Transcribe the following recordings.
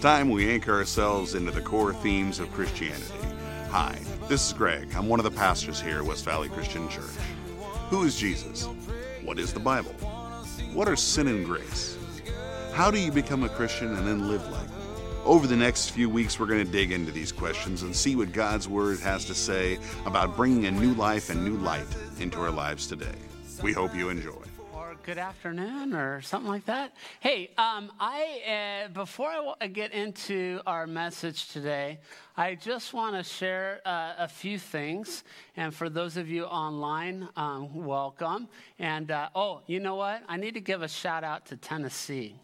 Time we anchor ourselves into the core themes of Christianity. Hi, this is Greg. I'm one of the pastors here at West Valley Christian Church. Who is Jesus? What is the Bible? What are sin and grace? How do you become a Christian and then live like? Over the next few weeks, we're going to dig into these questions and see what God's Word has to say about bringing a new life and new light into our lives today. We hope you enjoy good afternoon or something like that. Hey, um, I uh, before I w- get into our message today, I just want to share uh, a few things. And for those of you online, um, welcome. And uh, oh, you know what? I need to give a shout out to Tennessee.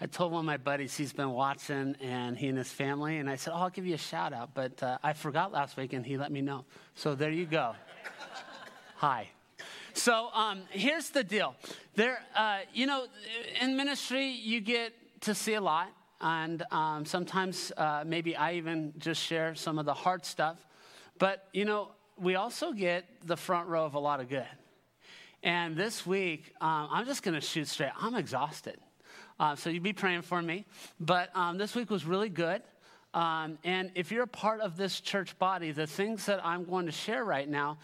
I told one of my buddies he's been watching, and he and his family, and I said, "Oh, I'll give you a shout out," but uh, I forgot last week, and he let me know. So there you go. Hi. So um, here's the deal. There, uh, you know, in ministry, you get to see a lot, and um, sometimes uh, maybe I even just share some of the hard stuff. But you know, we also get the front row of a lot of good. And this week, um, I'm just going to shoot straight. I'm exhausted. Uh, so you'd be praying for me. But um, this week was really good. Um, and if you're a part of this church body, the things that I'm going to share right now,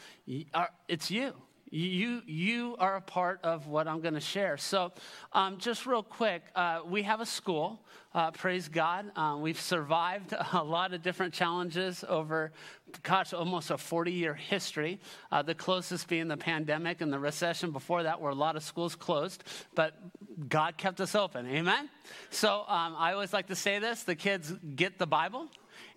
are, it's you. You, you are a part of what I'm going to share. So, um, just real quick, uh, we have a school. Uh, praise God. Um, we've survived a lot of different challenges over, gosh, almost a 40 year history. Uh, the closest being the pandemic and the recession before that, where a lot of schools closed. But God kept us open. Amen? So, um, I always like to say this the kids get the Bible.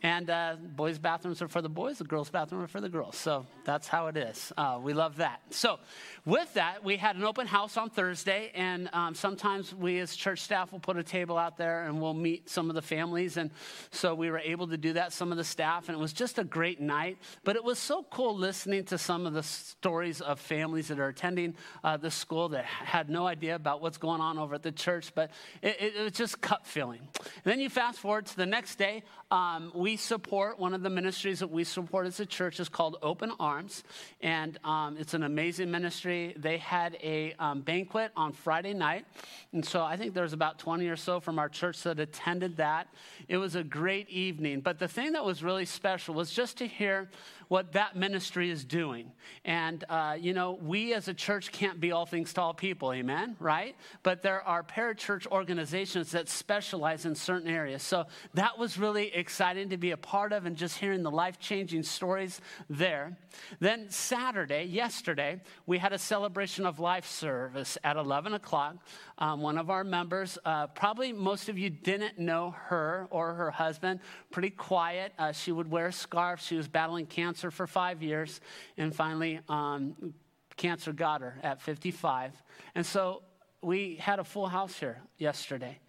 And uh, boys' bathrooms are for the boys, the girls' bathroom are for the girls. So that's how it is. Uh, we love that. So, with that, we had an open house on Thursday, and um, sometimes we as church staff will put a table out there and we'll meet some of the families. And so we were able to do that, some of the staff, and it was just a great night. But it was so cool listening to some of the stories of families that are attending uh, the school that had no idea about what's going on over at the church, but it, it, it was just cut filling. And then you fast forward to the next day, um, we support one of the ministries that we support as a church is called Open Arms, and um, it's an amazing ministry. They had a um, banquet on Friday night, and so I think there's about 20 or so from our church that attended that. It was a great evening, but the thing that was really special was just to hear what that ministry is doing. And, uh, you know, we as a church can't be all things to all people, amen, right? But there are parachurch organizations that specialize in certain areas. So that was really exciting to be a part of and just hearing the life changing stories there. Then Saturday, yesterday, we had a celebration of life service at 11 o'clock. Um, one of our members, uh, probably most of you didn't know her or her husband, pretty quiet. Uh, she would wear a scarf. She was battling cancer for five years, and finally, um, cancer got her at 55. And so we had a full house here yesterday.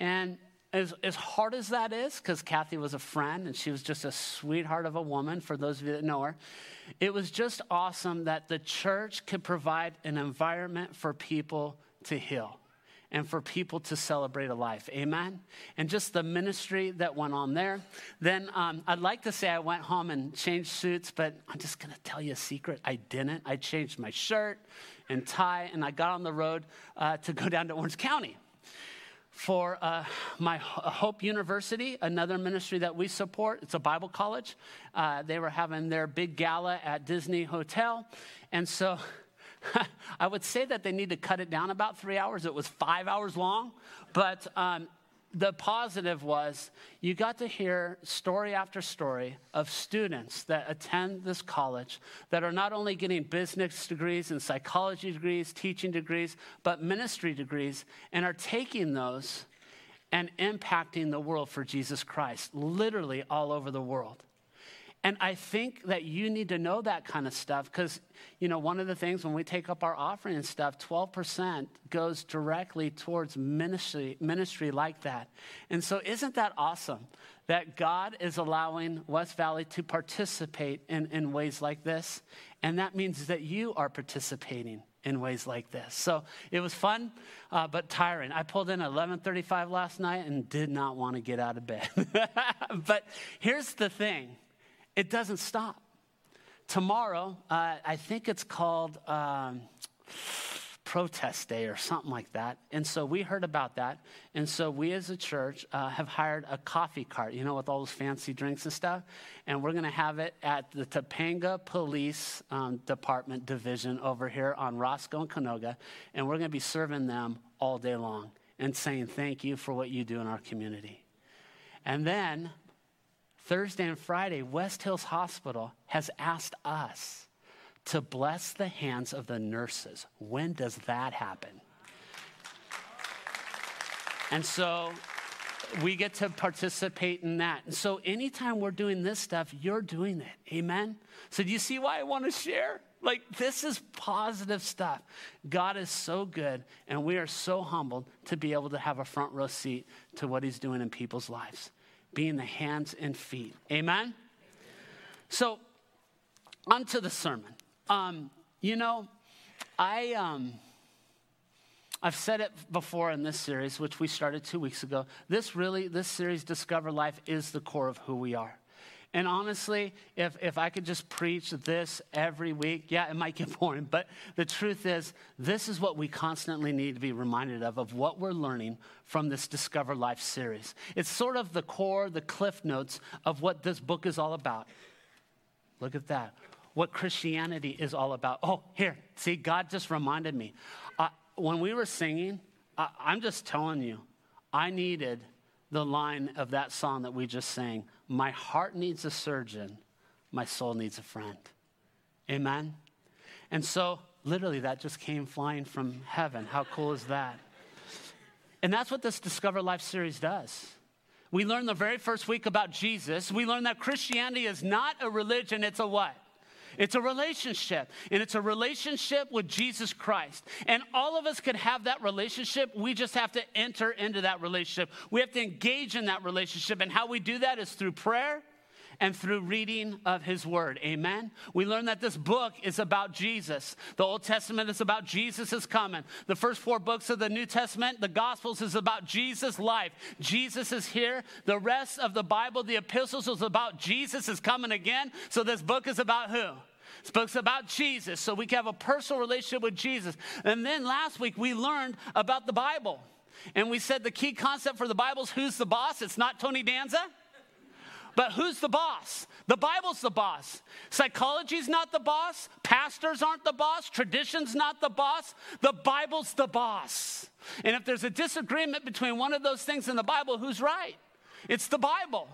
And as, as hard as that is, because Kathy was a friend and she was just a sweetheart of a woman, for those of you that know her, it was just awesome that the church could provide an environment for people to heal and for people to celebrate a life. Amen? And just the ministry that went on there. Then um, I'd like to say I went home and changed suits, but I'm just going to tell you a secret. I didn't. I changed my shirt and tie, and I got on the road uh, to go down to Orange County for uh, my Hope University, another ministry that we support. It's a Bible college. Uh, they were having their big gala at Disney Hotel. And so I would say that they need to cut it down about three hours. It was five hours long. But um, the positive was you got to hear story after story of students that attend this college that are not only getting business degrees and psychology degrees, teaching degrees, but ministry degrees, and are taking those and impacting the world for Jesus Christ, literally all over the world. And I think that you need to know that kind of stuff because, you know, one of the things when we take up our offering and stuff, 12% goes directly towards ministry, ministry like that. And so, isn't that awesome that God is allowing West Valley to participate in, in ways like this? And that means that you are participating in ways like this. So it was fun, uh, but tiring. I pulled in at 11:35 last night and did not want to get out of bed. but here's the thing it doesn't stop. Tomorrow, uh, I think it's called um, protest day or something like that. And so we heard about that. And so we as a church uh, have hired a coffee cart, you know, with all those fancy drinks and stuff. And we're going to have it at the Topanga Police um, Department Division over here on Roscoe and Canoga. And we're going to be serving them all day long and saying thank you for what you do in our community. And then Thursday and Friday, West Hills Hospital has asked us to bless the hands of the nurses. When does that happen? And so we get to participate in that. And so anytime we're doing this stuff, you're doing it. Amen? So do you see why I want to share? Like, this is positive stuff. God is so good, and we are so humbled to be able to have a front row seat to what He's doing in people's lives, being the hands and feet. Amen? So, onto the sermon. Um, you know, I, um, I've said it before in this series, which we started two weeks ago. This really, this series, Discover Life, is the core of who we are. And honestly, if, if I could just preach this every week, yeah, it might get boring, but the truth is, this is what we constantly need to be reminded of, of what we're learning from this Discover Life series. It's sort of the core, the cliff notes of what this book is all about. Look at that what Christianity is all about. Oh, here, see, God just reminded me. Uh, when we were singing, uh, I'm just telling you, I needed the line of that song that we just sang My heart needs a surgeon, my soul needs a friend. Amen? And so, literally, that just came flying from heaven. How cool is that? And that's what this Discover Life series does. We learned the very first week about Jesus. We learned that Christianity is not a religion, it's a what? It's a relationship, and it's a relationship with Jesus Christ. And all of us could have that relationship. We just have to enter into that relationship. We have to engage in that relationship. And how we do that is through prayer and through reading of his word. Amen. We learn that this book is about Jesus. The Old Testament is about Jesus is coming. The first four books of the New Testament, the Gospels, is about Jesus' life. Jesus is here. The rest of the Bible, the epistles, is about Jesus is coming again. So this book is about who? Book's about Jesus, so we can have a personal relationship with Jesus. And then last week we learned about the Bible. And we said the key concept for the Bible is who's the boss? It's not Tony Danza. But who's the boss? The Bible's the boss. Psychology's not the boss. Pastors aren't the boss. Tradition's not the boss. The Bible's the boss. And if there's a disagreement between one of those things in the Bible, who's right? It's the Bible.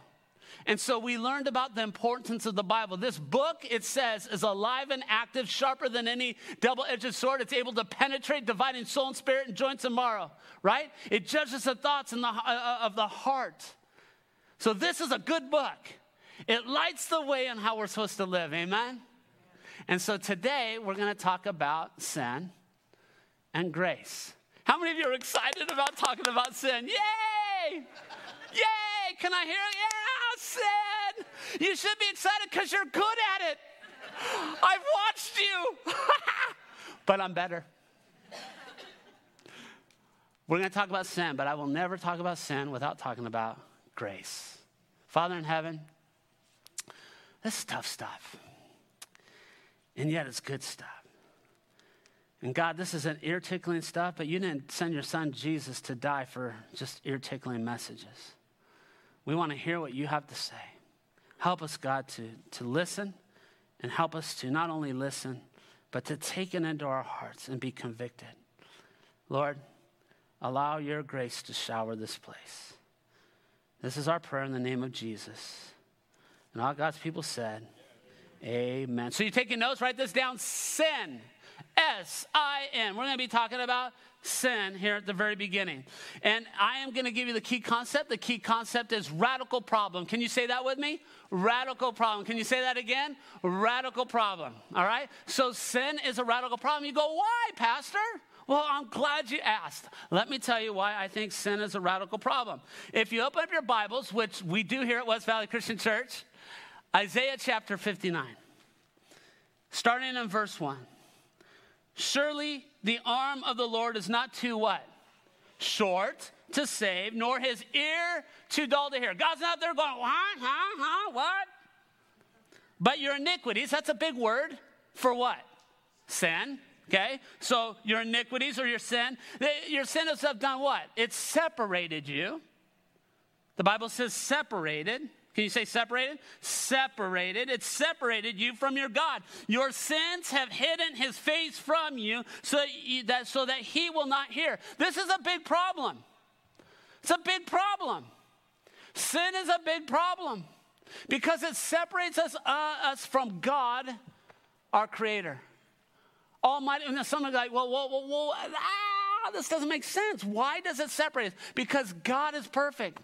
And so we learned about the importance of the Bible. This book, it says, is alive and active, sharper than any double edged sword. It's able to penetrate, dividing soul and spirit and joints and marrow, right? It judges the thoughts the, uh, uh, of the heart. So this is a good book. It lights the way on how we're supposed to live. Amen? And so today we're going to talk about sin and grace. How many of you are excited about talking about sin? Yay! Yay! Can I hear it? Yeah, sin! You should be excited because you're good at it. I've watched you, but I'm better. We're going to talk about sin, but I will never talk about sin without talking about grace. Father in heaven, this is tough stuff. And yet it's good stuff. And God, this isn't ear tickling stuff, but you didn't send your son Jesus to die for just ear tickling messages. We want to hear what you have to say. Help us, God, to, to listen and help us to not only listen, but to take it into our hearts and be convicted. Lord, allow your grace to shower this place. This is our prayer in the name of Jesus. And all God's people said, Amen. So you're taking notes, write this down sin. S I N. We're going to be talking about sin here at the very beginning. And I am going to give you the key concept. The key concept is radical problem. Can you say that with me? Radical problem. Can you say that again? Radical problem. All right? So sin is a radical problem. You go, why, Pastor? Well, I'm glad you asked. Let me tell you why I think sin is a radical problem. If you open up your Bibles, which we do here at West Valley Christian Church, Isaiah chapter 59, starting in verse 1. Surely the arm of the Lord is not too what? Short to save, nor his ear too dull to hear. God's not there going, huh, huh, huh, what? But your iniquities, that's a big word for what? Sin Okay? So your iniquities or your sin, your sin has done what? It's separated you. The Bible says separated. Can you say separated? Separated. It separated you from your God. Your sins have hidden his face from you so that, so that he will not hear. This is a big problem. It's a big problem. Sin is a big problem because it separates us, uh, us from God, our Creator. Almighty. And someone's like, well, well, well, well ah, this doesn't make sense. Why does it separate us? Because God is perfect.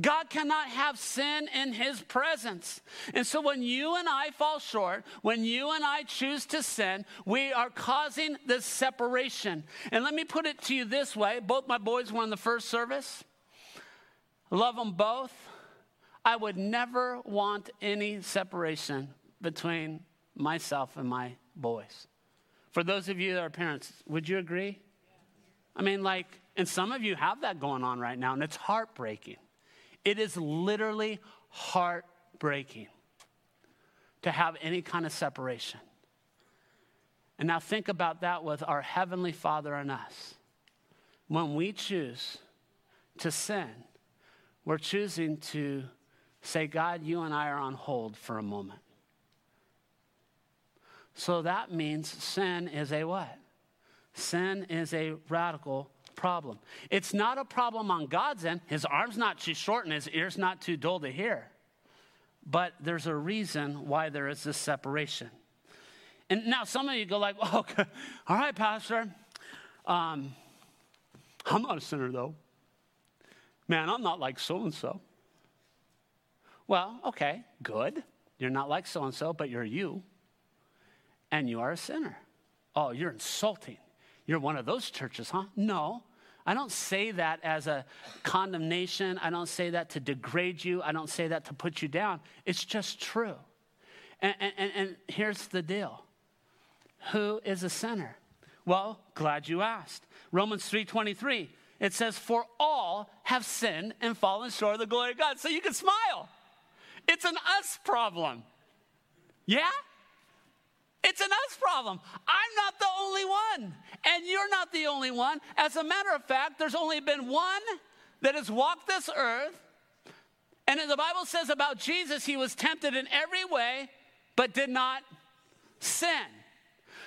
God cannot have sin in his presence. And so when you and I fall short, when you and I choose to sin, we are causing this separation. And let me put it to you this way both my boys were in the first service. love them both. I would never want any separation between myself and my boys. For those of you that are parents, would you agree? I mean, like, and some of you have that going on right now, and it's heartbreaking. It is literally heartbreaking to have any kind of separation. And now think about that with our Heavenly Father and us. When we choose to sin, we're choosing to say, God, you and I are on hold for a moment. So that means sin is a what? Sin is a radical problem. It's not a problem on God's end. His arm's not too short and his ear's not too dull to hear. But there's a reason why there is this separation. And now some of you go like, oh, okay. all right, Pastor. Um, I'm not a sinner though. Man, I'm not like so and so. Well, okay, good. You're not like so and so, but you're you. And you are a sinner. Oh, you're insulting. You're one of those churches, huh? No. I don't say that as a condemnation. I don't say that to degrade you. I don't say that to put you down. It's just true. And, and, and here's the deal who is a sinner? Well, glad you asked. Romans 3:23. It says, "For all have sinned and fallen short of the glory of God." So you can smile. It's an us problem. Yeah? It's an us problem. I'm not the only one, and you're not the only one. As a matter of fact, there's only been one that has walked this earth. And the Bible says about Jesus, he was tempted in every way, but did not sin.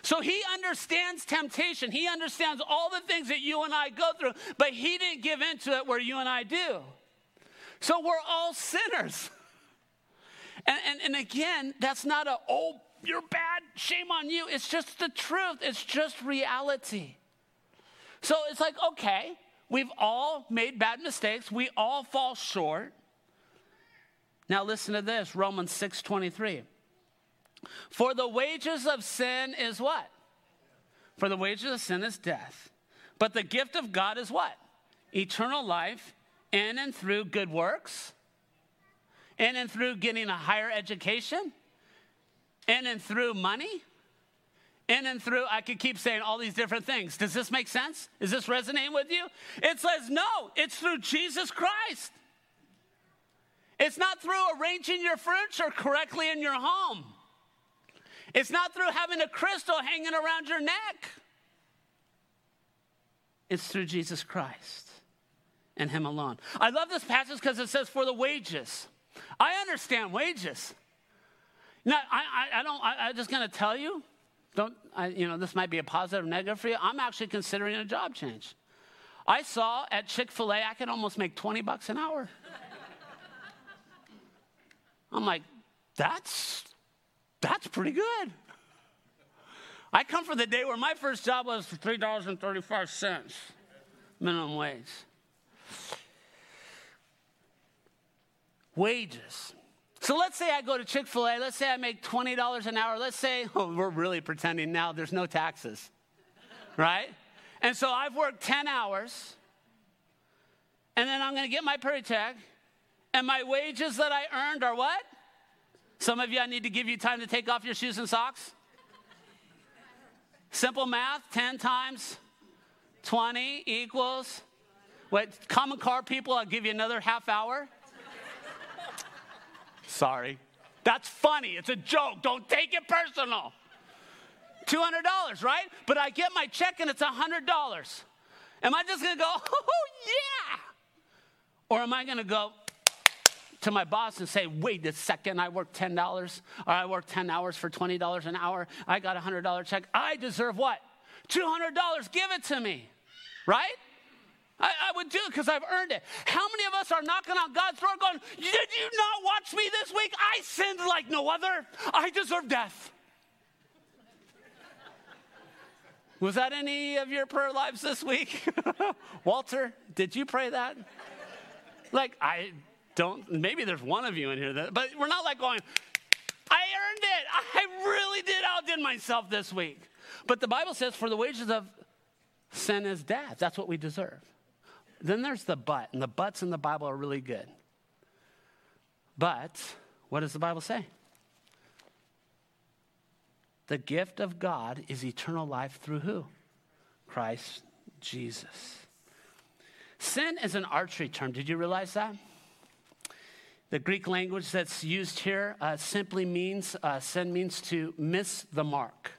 So he understands temptation. He understands all the things that you and I go through, but he didn't give into it where you and I do. So we're all sinners. And, and, and again, that's not a, oh, you're bad, shame on you. It's just the truth, it's just reality. So it's like, okay, we've all made bad mistakes, we all fall short. Now listen to this Romans 6 23. For the wages of sin is what? For the wages of sin is death. But the gift of God is what? Eternal life in and through good works, in and through getting a higher education, in and through money, in and through, I could keep saying all these different things. Does this make sense? Is this resonating with you? It says, no, it's through Jesus Christ. It's not through arranging your furniture correctly in your home. It's not through having a crystal hanging around your neck. It's through Jesus Christ and Him alone. I love this passage because it says, for the wages. I understand wages. Now, I, I, I don't, I, I'm just going to tell you, don't, I, you know, this might be a positive or negative for you. I'm actually considering a job change. I saw at Chick fil A, I can almost make 20 bucks an hour. I'm like, that's, that's pretty good. I come from the day where my first job was $3.35 minimum wage. Wages. So let's say I go to Chick fil A, let's say I make $20 an hour, let's say, oh, we're really pretending now there's no taxes, right? And so I've worked 10 hours, and then I'm gonna get my paycheck, and my wages that I earned are what? Some of you, I need to give you time to take off your shoes and socks. Simple math 10 times 20 equals. What, Common Core people, I'll give you another half hour. Sorry. That's funny. It's a joke. Don't take it personal. $200, right? But I get my check and it's $100. Am I just gonna go, oh, yeah? Or am I gonna go to my boss and say, wait a second, I worked $10 or I worked 10 hours for $20 an hour, I got a $100 check. I deserve what? $200, give it to me, right? I, I would do it because I've earned it. How many of us are knocking on God's door going, Did you not watch me this week? I sinned like no other. I deserve death. Was that any of your prayer lives this week? Walter, did you pray that? Like, I don't, maybe there's one of you in here that, but we're not like going, I earned it. I really did outdid myself this week. But the Bible says, for the wages of sin is death. That's what we deserve. Then there's the but, and the buts in the Bible are really good. But what does the Bible say? The gift of God is eternal life through who? Christ Jesus. Sin is an archery term. Did you realize that? The Greek language that's used here uh, simply means, uh, sin means to miss the mark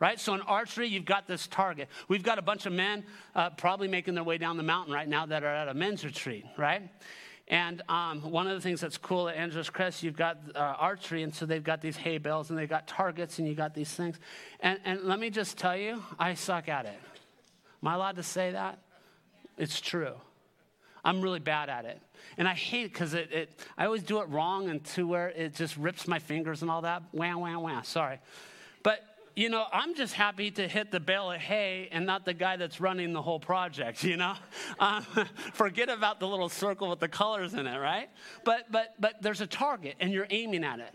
right? So in archery, you've got this target. We've got a bunch of men uh, probably making their way down the mountain right now that are at a men's retreat, right? And um, one of the things that's cool at Angeles Crest, you've got uh, archery, and so they've got these hay bales and they've got targets and you got these things. And, and let me just tell you, I suck at it. Am I allowed to say that? It's true. I'm really bad at it. And I hate it because it, it, I always do it wrong and to where it just rips my fingers and all that. Wah, wah, wah. Sorry. You know, I'm just happy to hit the bale of hay and not the guy that's running the whole project, you know? Um, forget about the little circle with the colors in it, right? But, but, but there's a target and you're aiming at it.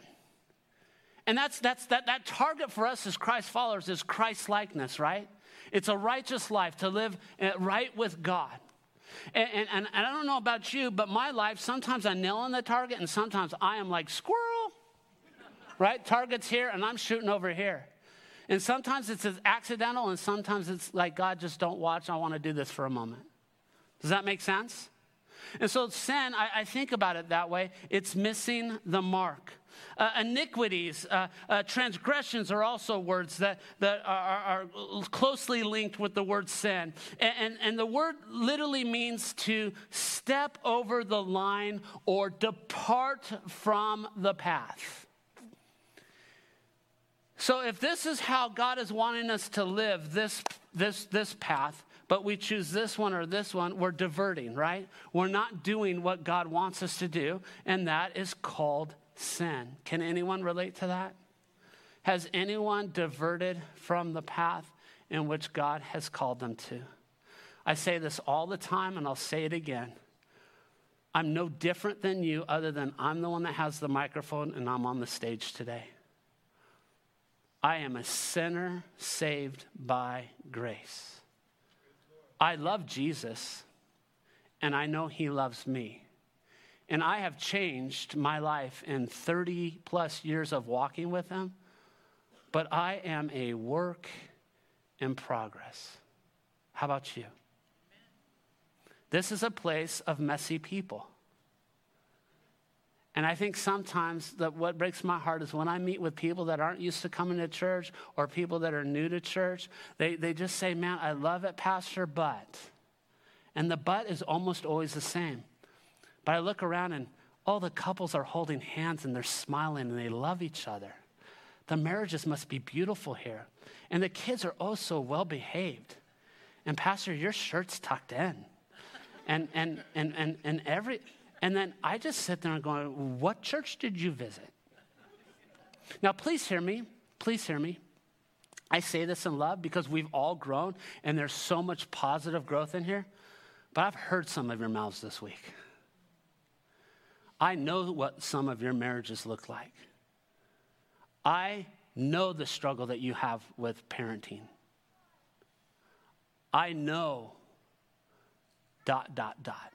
And that's, that's, that, that target for us as Christ followers is Christ likeness, right? It's a righteous life to live uh, right with God. And, and, and, I don't know about you, but my life, sometimes I nail on the target and sometimes I am like squirrel, right? Target's here and I'm shooting over here. And sometimes it's as accidental, and sometimes it's like, God, just don't watch. I want to do this for a moment. Does that make sense? And so, sin, I, I think about it that way it's missing the mark. Uh, iniquities, uh, uh, transgressions are also words that, that are, are, closely linked with the word sin. And, and, and the word literally means to step over the line or depart from the path. So if this is how God is wanting us to live, this, this, this path, but we choose this one or this one, we're diverting, right? We're not doing what God wants us to do, and that is called sin. Can anyone relate to that? Has anyone diverted from the path in which God has called them to? I say this all the time, and I'll say it again. I'm no different than you, other than I'm the one that has the microphone and I'm on the stage today. I am a sinner saved by grace. I love Jesus, and I know He loves me. And I have changed my life in 30 plus years of walking with Him, but I am a work in progress. How about you? This is a place of messy people. And I think sometimes that what breaks my heart is when I meet with people that aren't used to coming to church or people that are new to church, they, they just say, Man, I love it, Pastor, but. And the but is almost always the same. But I look around and all the couples are holding hands and they're smiling and they love each other. The marriages must be beautiful here. And the kids are oh so well behaved. And Pastor, your shirt's tucked in. And and and and and every and then I just sit there and going, What church did you visit? Now, please hear me. Please hear me. I say this in love because we've all grown and there's so much positive growth in here. But I've heard some of your mouths this week. I know what some of your marriages look like. I know the struggle that you have with parenting. I know dot, dot, dot.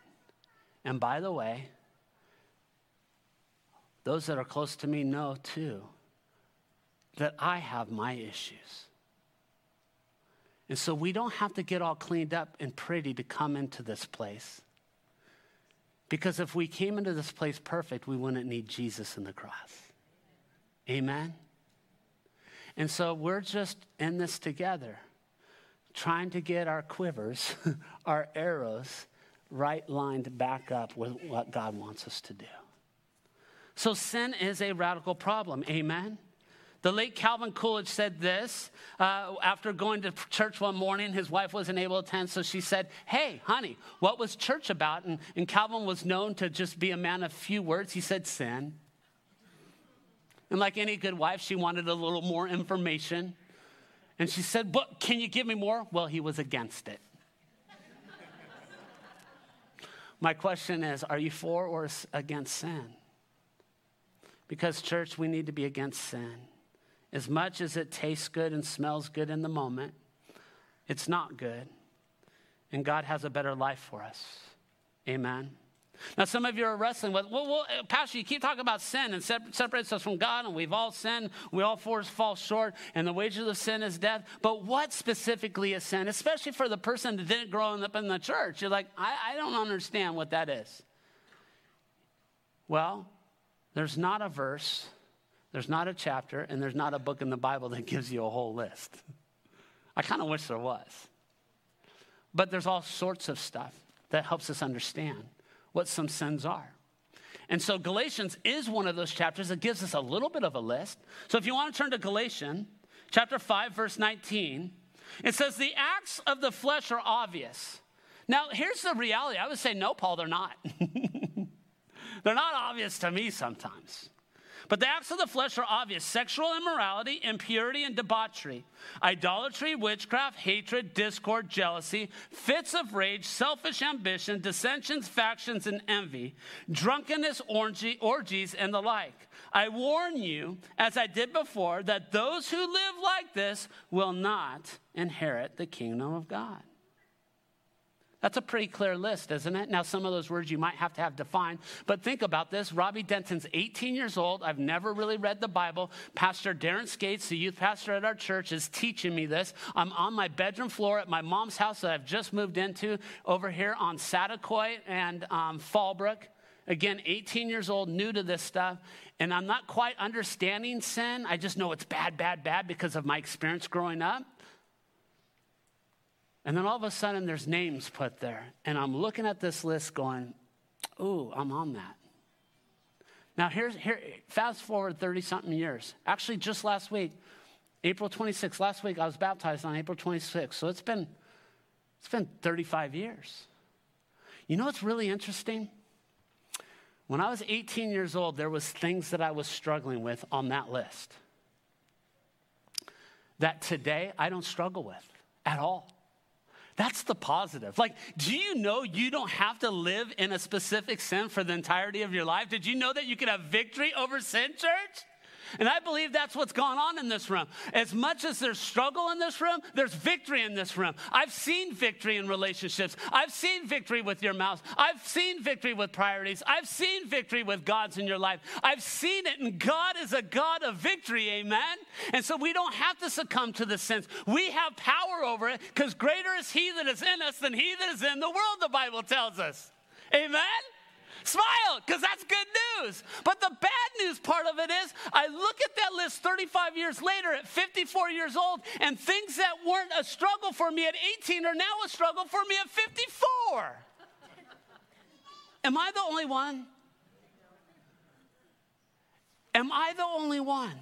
And by the way, those that are close to me know too that I have my issues. And so we don't have to get all cleaned up and pretty to come into this place. Because if we came into this place perfect, we wouldn't need Jesus in the cross. Amen? And so we're just in this together, trying to get our quivers, our arrows, right lined back up with what God wants us to do. So sin is a radical problem. Amen. The late Calvin Coolidge said this uh, after going to church one morning. His wife wasn't able to attend, so she said, Hey, honey, what was church about? And, and Calvin was known to just be a man of few words. He said, Sin. And like any good wife, she wanted a little more information. And she said, But can you give me more? Well, he was against it. My question is Are you for or against sin? Because, church, we need to be against sin. As much as it tastes good and smells good in the moment, it's not good. And God has a better life for us. Amen. Now, some of you are wrestling with, well, well uh, Pastor, you keep talking about sin and separates us from God, and we've all sinned. We all fall short, and the wages of sin is death. But what specifically is sin, especially for the person that didn't grow up in the church? You're like, I, I don't understand what that is. Well, there's not a verse, there's not a chapter, and there's not a book in the Bible that gives you a whole list. I kind of wish there was. But there's all sorts of stuff that helps us understand what some sins are. And so Galatians is one of those chapters that gives us a little bit of a list. So if you want to turn to Galatians chapter 5 verse 19, it says the acts of the flesh are obvious. Now, here's the reality. I would say no, Paul, they're not. they're not obvious to me sometimes. But the acts of the flesh are obvious sexual immorality, impurity, and debauchery, idolatry, witchcraft, hatred, discord, jealousy, fits of rage, selfish ambition, dissensions, factions, and envy, drunkenness, orgies, and the like. I warn you, as I did before, that those who live like this will not inherit the kingdom of God. That's a pretty clear list, isn't it? Now, some of those words you might have to have defined, but think about this. Robbie Denton's 18 years old. I've never really read the Bible. Pastor Darren Skates, the youth pastor at our church, is teaching me this. I'm on my bedroom floor at my mom's house that I've just moved into over here on Saticoy and um, Fallbrook. Again, 18 years old, new to this stuff, and I'm not quite understanding sin. I just know it's bad, bad, bad because of my experience growing up. And then all of a sudden, there's names put there. And I'm looking at this list going, ooh, I'm on that. Now, here's, here, fast forward 30 something years. Actually, just last week, April 26th, last week, I was baptized on April 26th. So it's been, it's been 35 years. You know what's really interesting? When I was 18 years old, there was things that I was struggling with on that list that today I don't struggle with at all. That's the positive. Like, do you know you don't have to live in a specific sin for the entirety of your life? Did you know that you can have victory over sin, church? And I believe that's what's gone on in this room. As much as there's struggle in this room, there's victory in this room. I've seen victory in relationships. I've seen victory with your mouth. I've seen victory with priorities. I've seen victory with God's in your life. I've seen it, and God is a God of victory, amen? And so we don't have to succumb to the sins. We have power over it because greater is He that is in us than He that is in the world, the Bible tells us. Amen? Smile, because that's good news. But the bad news part of it is, I look at that list 35 years later at 54 years old, and things that weren't a struggle for me at 18 are now a struggle for me at 54. Am I the only one? Am I the only one?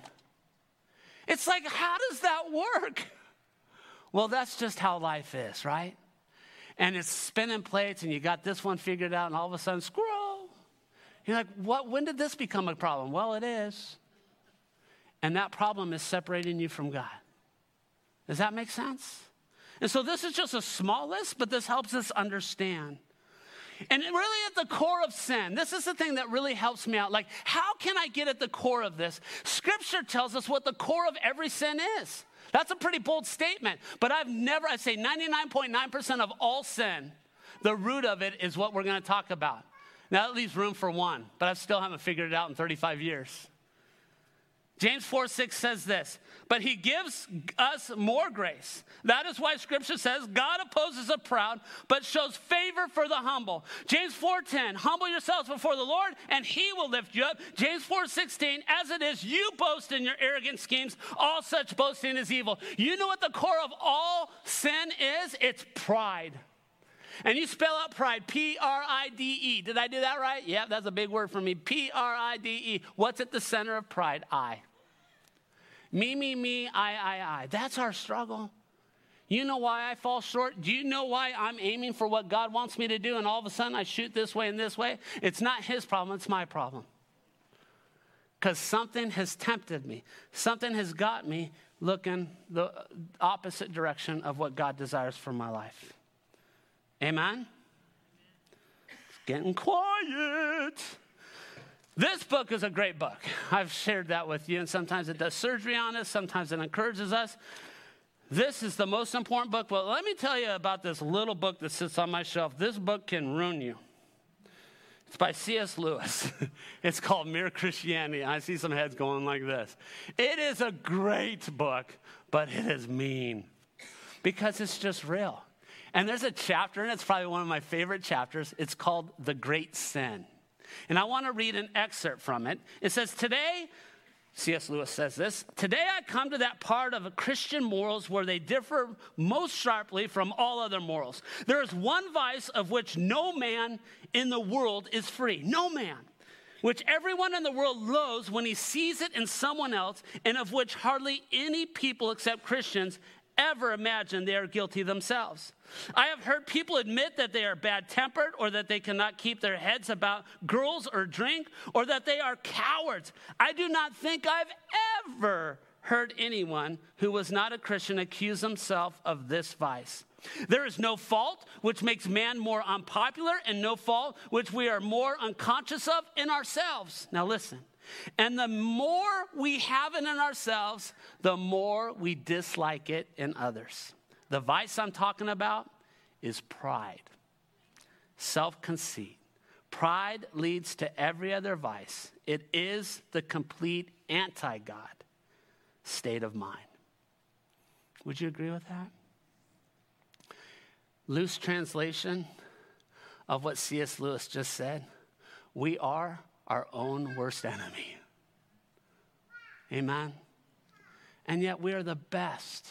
It's like, how does that work? Well, that's just how life is, right? And it's spinning plates, and you got this one figured out, and all of a sudden, squirrel you're like, what, when did this become a problem? Well, it is. And that problem is separating you from God. Does that make sense? And so this is just a small list, but this helps us understand. And really, at the core of sin, this is the thing that really helps me out. Like, how can I get at the core of this? Scripture tells us what the core of every sin is. That's a pretty bold statement, but I've never, I say 99.9% of all sin, the root of it is what we're to talk about. Now that leaves room for one, but I still haven't figured it out in 35 years. James 4 6 says this, but he gives us more grace. That is why scripture says God opposes the proud, but shows favor for the humble. James 4 10, humble yourselves before the Lord, and he will lift you up. James 4 16, as it is you boast in your arrogant schemes, all such boasting is evil. You know what the core of all sin is? It's pride. And you spell out pride, P R I D E. Did I do that right? Yeah, that's a big word for me. P R I D E. What's at the center of pride? I. Me, me, me, I, I, I. That's our struggle. You know why I fall short? Do you know why I'm aiming for what God wants me to do and all of a sudden I shoot this way and this way? It's not His problem, it's my problem. Because something has tempted me, something has got me looking the opposite direction of what God desires for my life. Amen? It's getting quiet. This book is a great book. I've shared that with you, and sometimes it does surgery on us, sometimes it encourages us. This is the most important book. But let me tell you about this little book that sits on my shelf. This book can ruin you. It's by C.S. Lewis. it's called Mere Christianity. I see some heads going like this. It is a great book, but it is mean because it's just real. And there's a chapter, and it's probably one of my favorite chapters. It's called The Great Sin. And I want to read an excerpt from it. It says, Today, C.S. Lewis says this Today I come to that part of Christian morals where they differ most sharply from all other morals. There is one vice of which no man in the world is free. No man. Which everyone in the world loathes when he sees it in someone else, and of which hardly any people except Christians ever imagine they are guilty themselves. I have heard people admit that they are bad tempered or that they cannot keep their heads about girls or drink or that they are cowards. I do not think I've ever heard anyone who was not a Christian accuse himself of this vice. There is no fault which makes man more unpopular, and no fault which we are more unconscious of in ourselves. Now, listen and the more we have it in ourselves, the more we dislike it in others. The vice I'm talking about is pride, self conceit. Pride leads to every other vice, it is the complete anti God state of mind. Would you agree with that? Loose translation of what C.S. Lewis just said we are our own worst enemy. Amen? And yet we are the best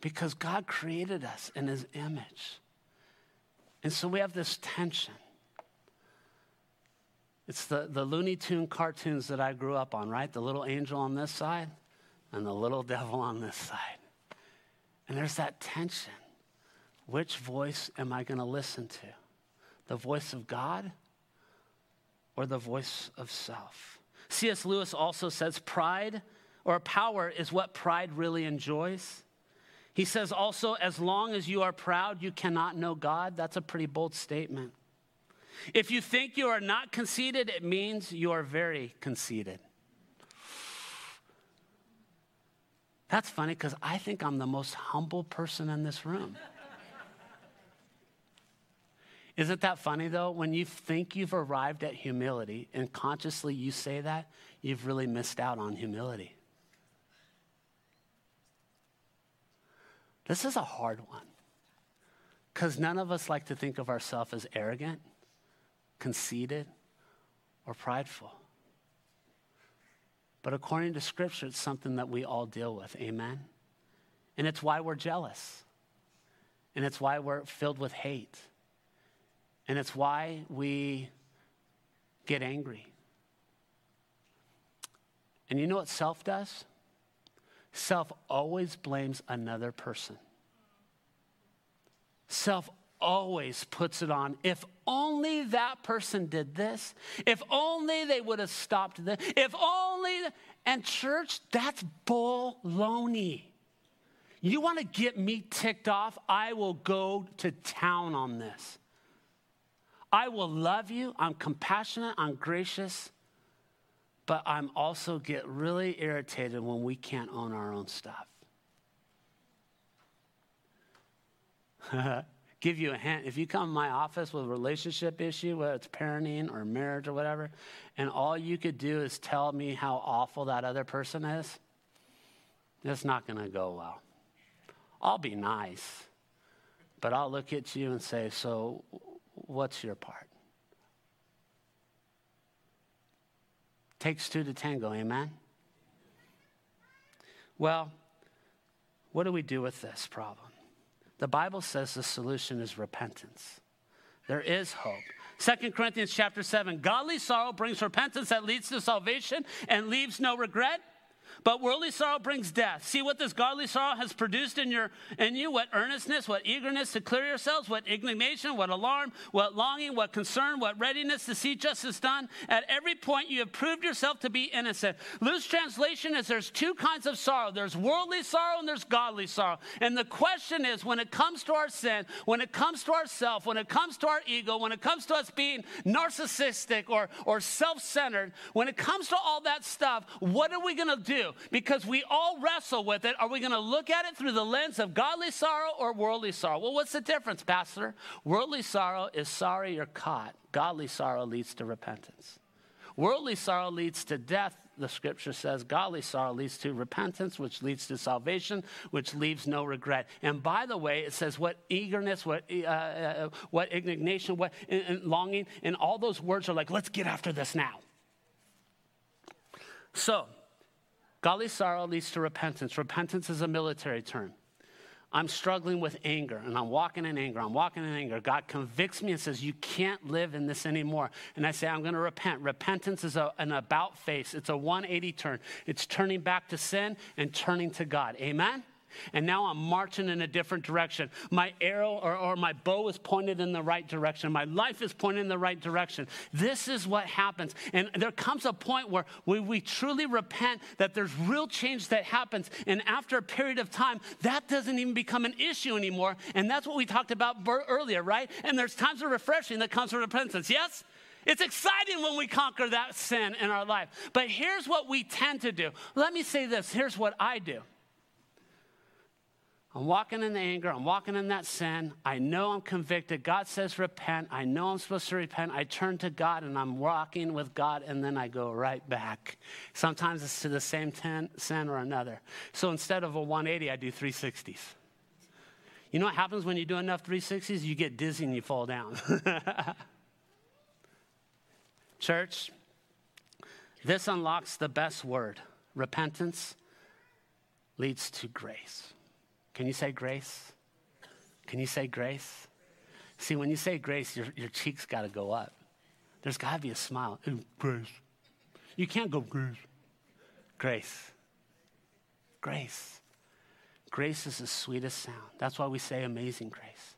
because God created us in his image. And so we have this tension. It's the, the Looney Tune cartoons that I grew up on, right? The little angel on this side and the little devil on this side. And there's that tension. Which voice am I going to listen to? The voice of God or the voice of self. C.S. Lewis also says pride or power is what pride really enjoys. He says also, as long as you are proud, you cannot know God. That's a pretty bold statement. If you think you are not conceited, it means you are very conceited. That's funny because I think I'm the most humble person in this room. Isn't that funny though? When you think you've arrived at humility and consciously you say that, you've really missed out on humility. This is a hard one because none of us like to think of ourselves as arrogant, conceited, or prideful. But according to Scripture, it's something that we all deal with. Amen? And it's why we're jealous. And it's why we're filled with hate. And it's why we get angry. And you know what self does? Self always blames another person. Self always puts it on. If only that person did this, if only they would have stopped this, if only. And church, that's baloney. You want to get me ticked off? I will go to town on this. I will love you. I'm compassionate. I'm gracious. But I'm also get really irritated when we can't own our own stuff. give you a hint. If you come to my office with a relationship issue, whether it's parenting or marriage or whatever, and all you could do is tell me how awful that other person is, it's not going to go well. I'll be nice, but I'll look at you and say, So, what's your part? Takes two to tango, amen? Well, what do we do with this problem? The Bible says the solution is repentance. There is hope. 2 Corinthians chapter 7 Godly sorrow brings repentance that leads to salvation and leaves no regret. But worldly sorrow brings death. See what this godly sorrow has produced in, your, in you what earnestness, what eagerness to clear yourselves, what indignation, what alarm, what longing, what concern, what readiness to see justice done. At every point, you have proved yourself to be innocent. Loose translation is there's two kinds of sorrow there's worldly sorrow and there's godly sorrow. And the question is when it comes to our sin, when it comes to ourself, when it comes to our ego, when it comes to us being narcissistic or, or self centered, when it comes to all that stuff, what are we going to Because we all wrestle with it. Are we going to look at it through the lens of godly sorrow or worldly sorrow? Well, what's the difference, Pastor? Worldly sorrow is sorry you're caught, godly sorrow leads to repentance. Worldly sorrow leads to death, the scripture says. Godly sorrow leads to repentance, which leads to salvation, which leaves no regret. And by the way, it says what eagerness, what, uh, uh, what indignation, what and, and longing, and all those words are like, let's get after this now. So, Godly sorrow leads to repentance. Repentance is a military term. I'm struggling with anger and I'm walking in anger. I'm walking in anger. God convicts me and says, You can't live in this anymore. And I say, I'm going to repent. Repentance is a, an about face, it's a 180 turn. It's turning back to sin and turning to God. Amen? And now I'm marching in a different direction. My arrow or, or, my bow is pointed in the right direction. My life is pointed in the right direction. This is what happens. And there comes a point where we, we truly repent that there's real change that happens. And after a period of time, that doesn't even become an issue anymore. And that's what we talked about earlier, right? And there's times of refreshing that comes from repentance. Yes? It's exciting when we conquer that sin in our life. But here's what we tend to do. Let me say this here's what I do. I'm walking in the anger. I'm walking in that sin. I know I'm convicted. God says repent. I know I'm supposed to repent. I turn to God and I'm walking with God and then I go right back. Sometimes it's to the same ten, sin or another. So instead of a 180, I do 360s. You know what happens when you do enough 360s? You get dizzy and you fall down. Church, this unlocks the best word repentance leads to grace. Can you say grace? Can you say grace? See, when you say grace, your, your cheeks got to go up. There's got to be a smile. Grace. You can't go grace. Grace. Grace. Grace is the sweetest sound. That's why we say amazing grace.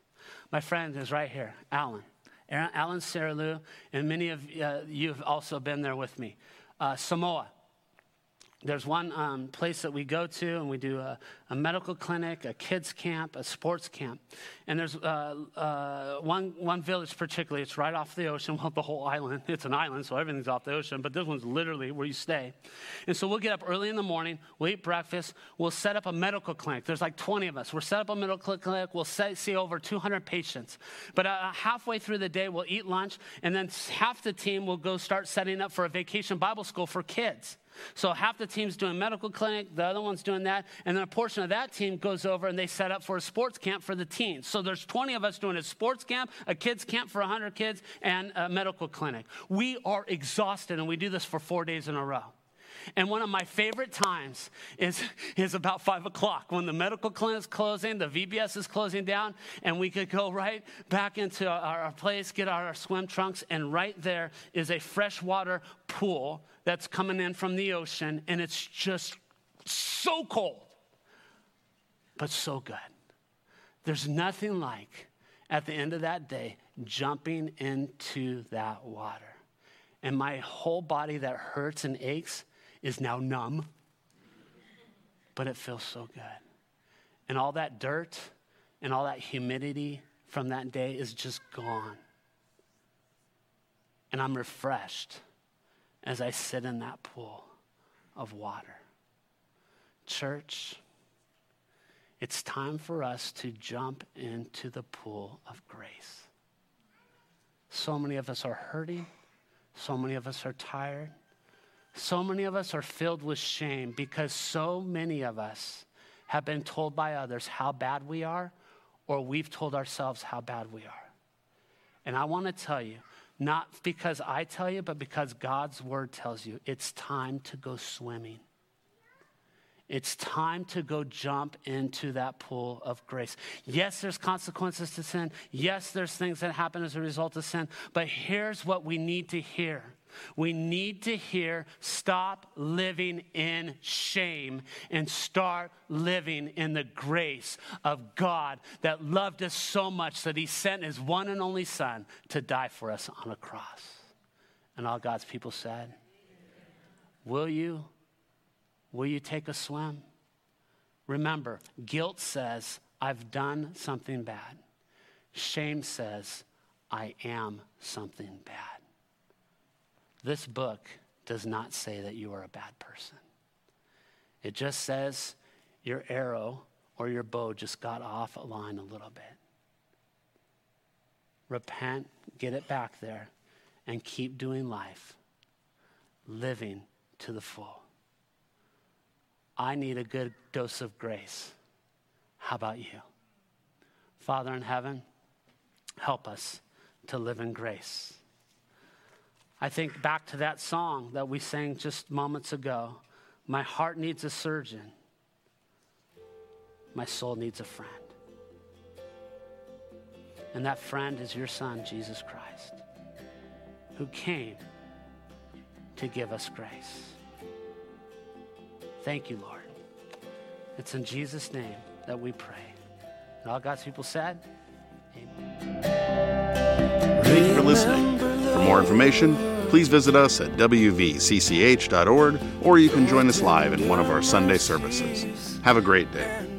My friend is right here, Alan. Alan Sarah Lou, and many of uh, you have also been there with me. Uh, Samoa there's one um, place that we go to and we do a, a, medical clinic, a kids camp, a sports camp. And there's uh, uh, one, one village particularly, it's right off the ocean. Well, the whole island, it's an island, so everything's off the ocean, but this one's literally where you stay. And so we'll get up early in the morning, we'll eat breakfast, we'll set up a medical clinic. There's like 20 of us. We'll set up a medical clinic, we'll set, see over 200 patients. But uh, halfway through the day, we'll eat lunch, and then half the team will go start setting up for a vacation Bible school for kids. So half the team's doing medical clinic, the other one's doing that, and then a portion of that team goes over and they set up for a sports camp for the teens. So there's 20 of us doing a sports camp, a kids camp for 100 kids, and a medical clinic. We are exhausted, and we do this for four days in a row. And one of my favorite times is, is about five o'clock when the medical clinic is closing, the VBS is closing down, and we could go right back into our, our place, get our swim trunks, and right there is a freshwater pool that's coming in from the ocean, and it's just so cold, but so good. There's nothing like, at the end of that day, jumping into that water. And my whole body that hurts and aches is now numb, but it feels so good. And all that dirt and all that humidity from that day is just gone. And I'm refreshed as I sit in that pool of water. Church, It's time for us to jump into the pool of grace. So many of us are hurting. So many of us are tired. So many of us are filled with shame because so many of us have been told by others how bad we are, or we've told ourselves how bad we are. And I want to tell you, not because I tell you, but because God's word tells you, it's time to go swimming. It's time to go jump into that pool of grace. Yes, there's consequences to sin. Yes, there's things that happen as a result of sin. But here's what we need to hear we need to hear stop living in shame and start living in the grace of God that loved us so much that he sent his one and only Son to die for us on a cross. And all God's people said, Will you? Will you take a swim? Remember, guilt says, I've done something bad. Shame says, I am something bad. This book does not say that you are a bad person. It just says your arrow or your bow just got off a line a little bit. Repent, get it back there, and keep doing life, living to the full. I need a good dose of grace. How about you? Father in heaven, help us to live in grace. I think back to that song that we sang just moments ago. My heart needs a surgeon. My soul needs a friend. And that friend is your son, Jesus Christ, who came to give us grace. Thank you, Lord. It's in Jesus' name that we pray. And all God's people said, Amen. Thank you for listening. For more information, please visit us at wvcch.org or you can join us live in one of our Sunday services. Have a great day.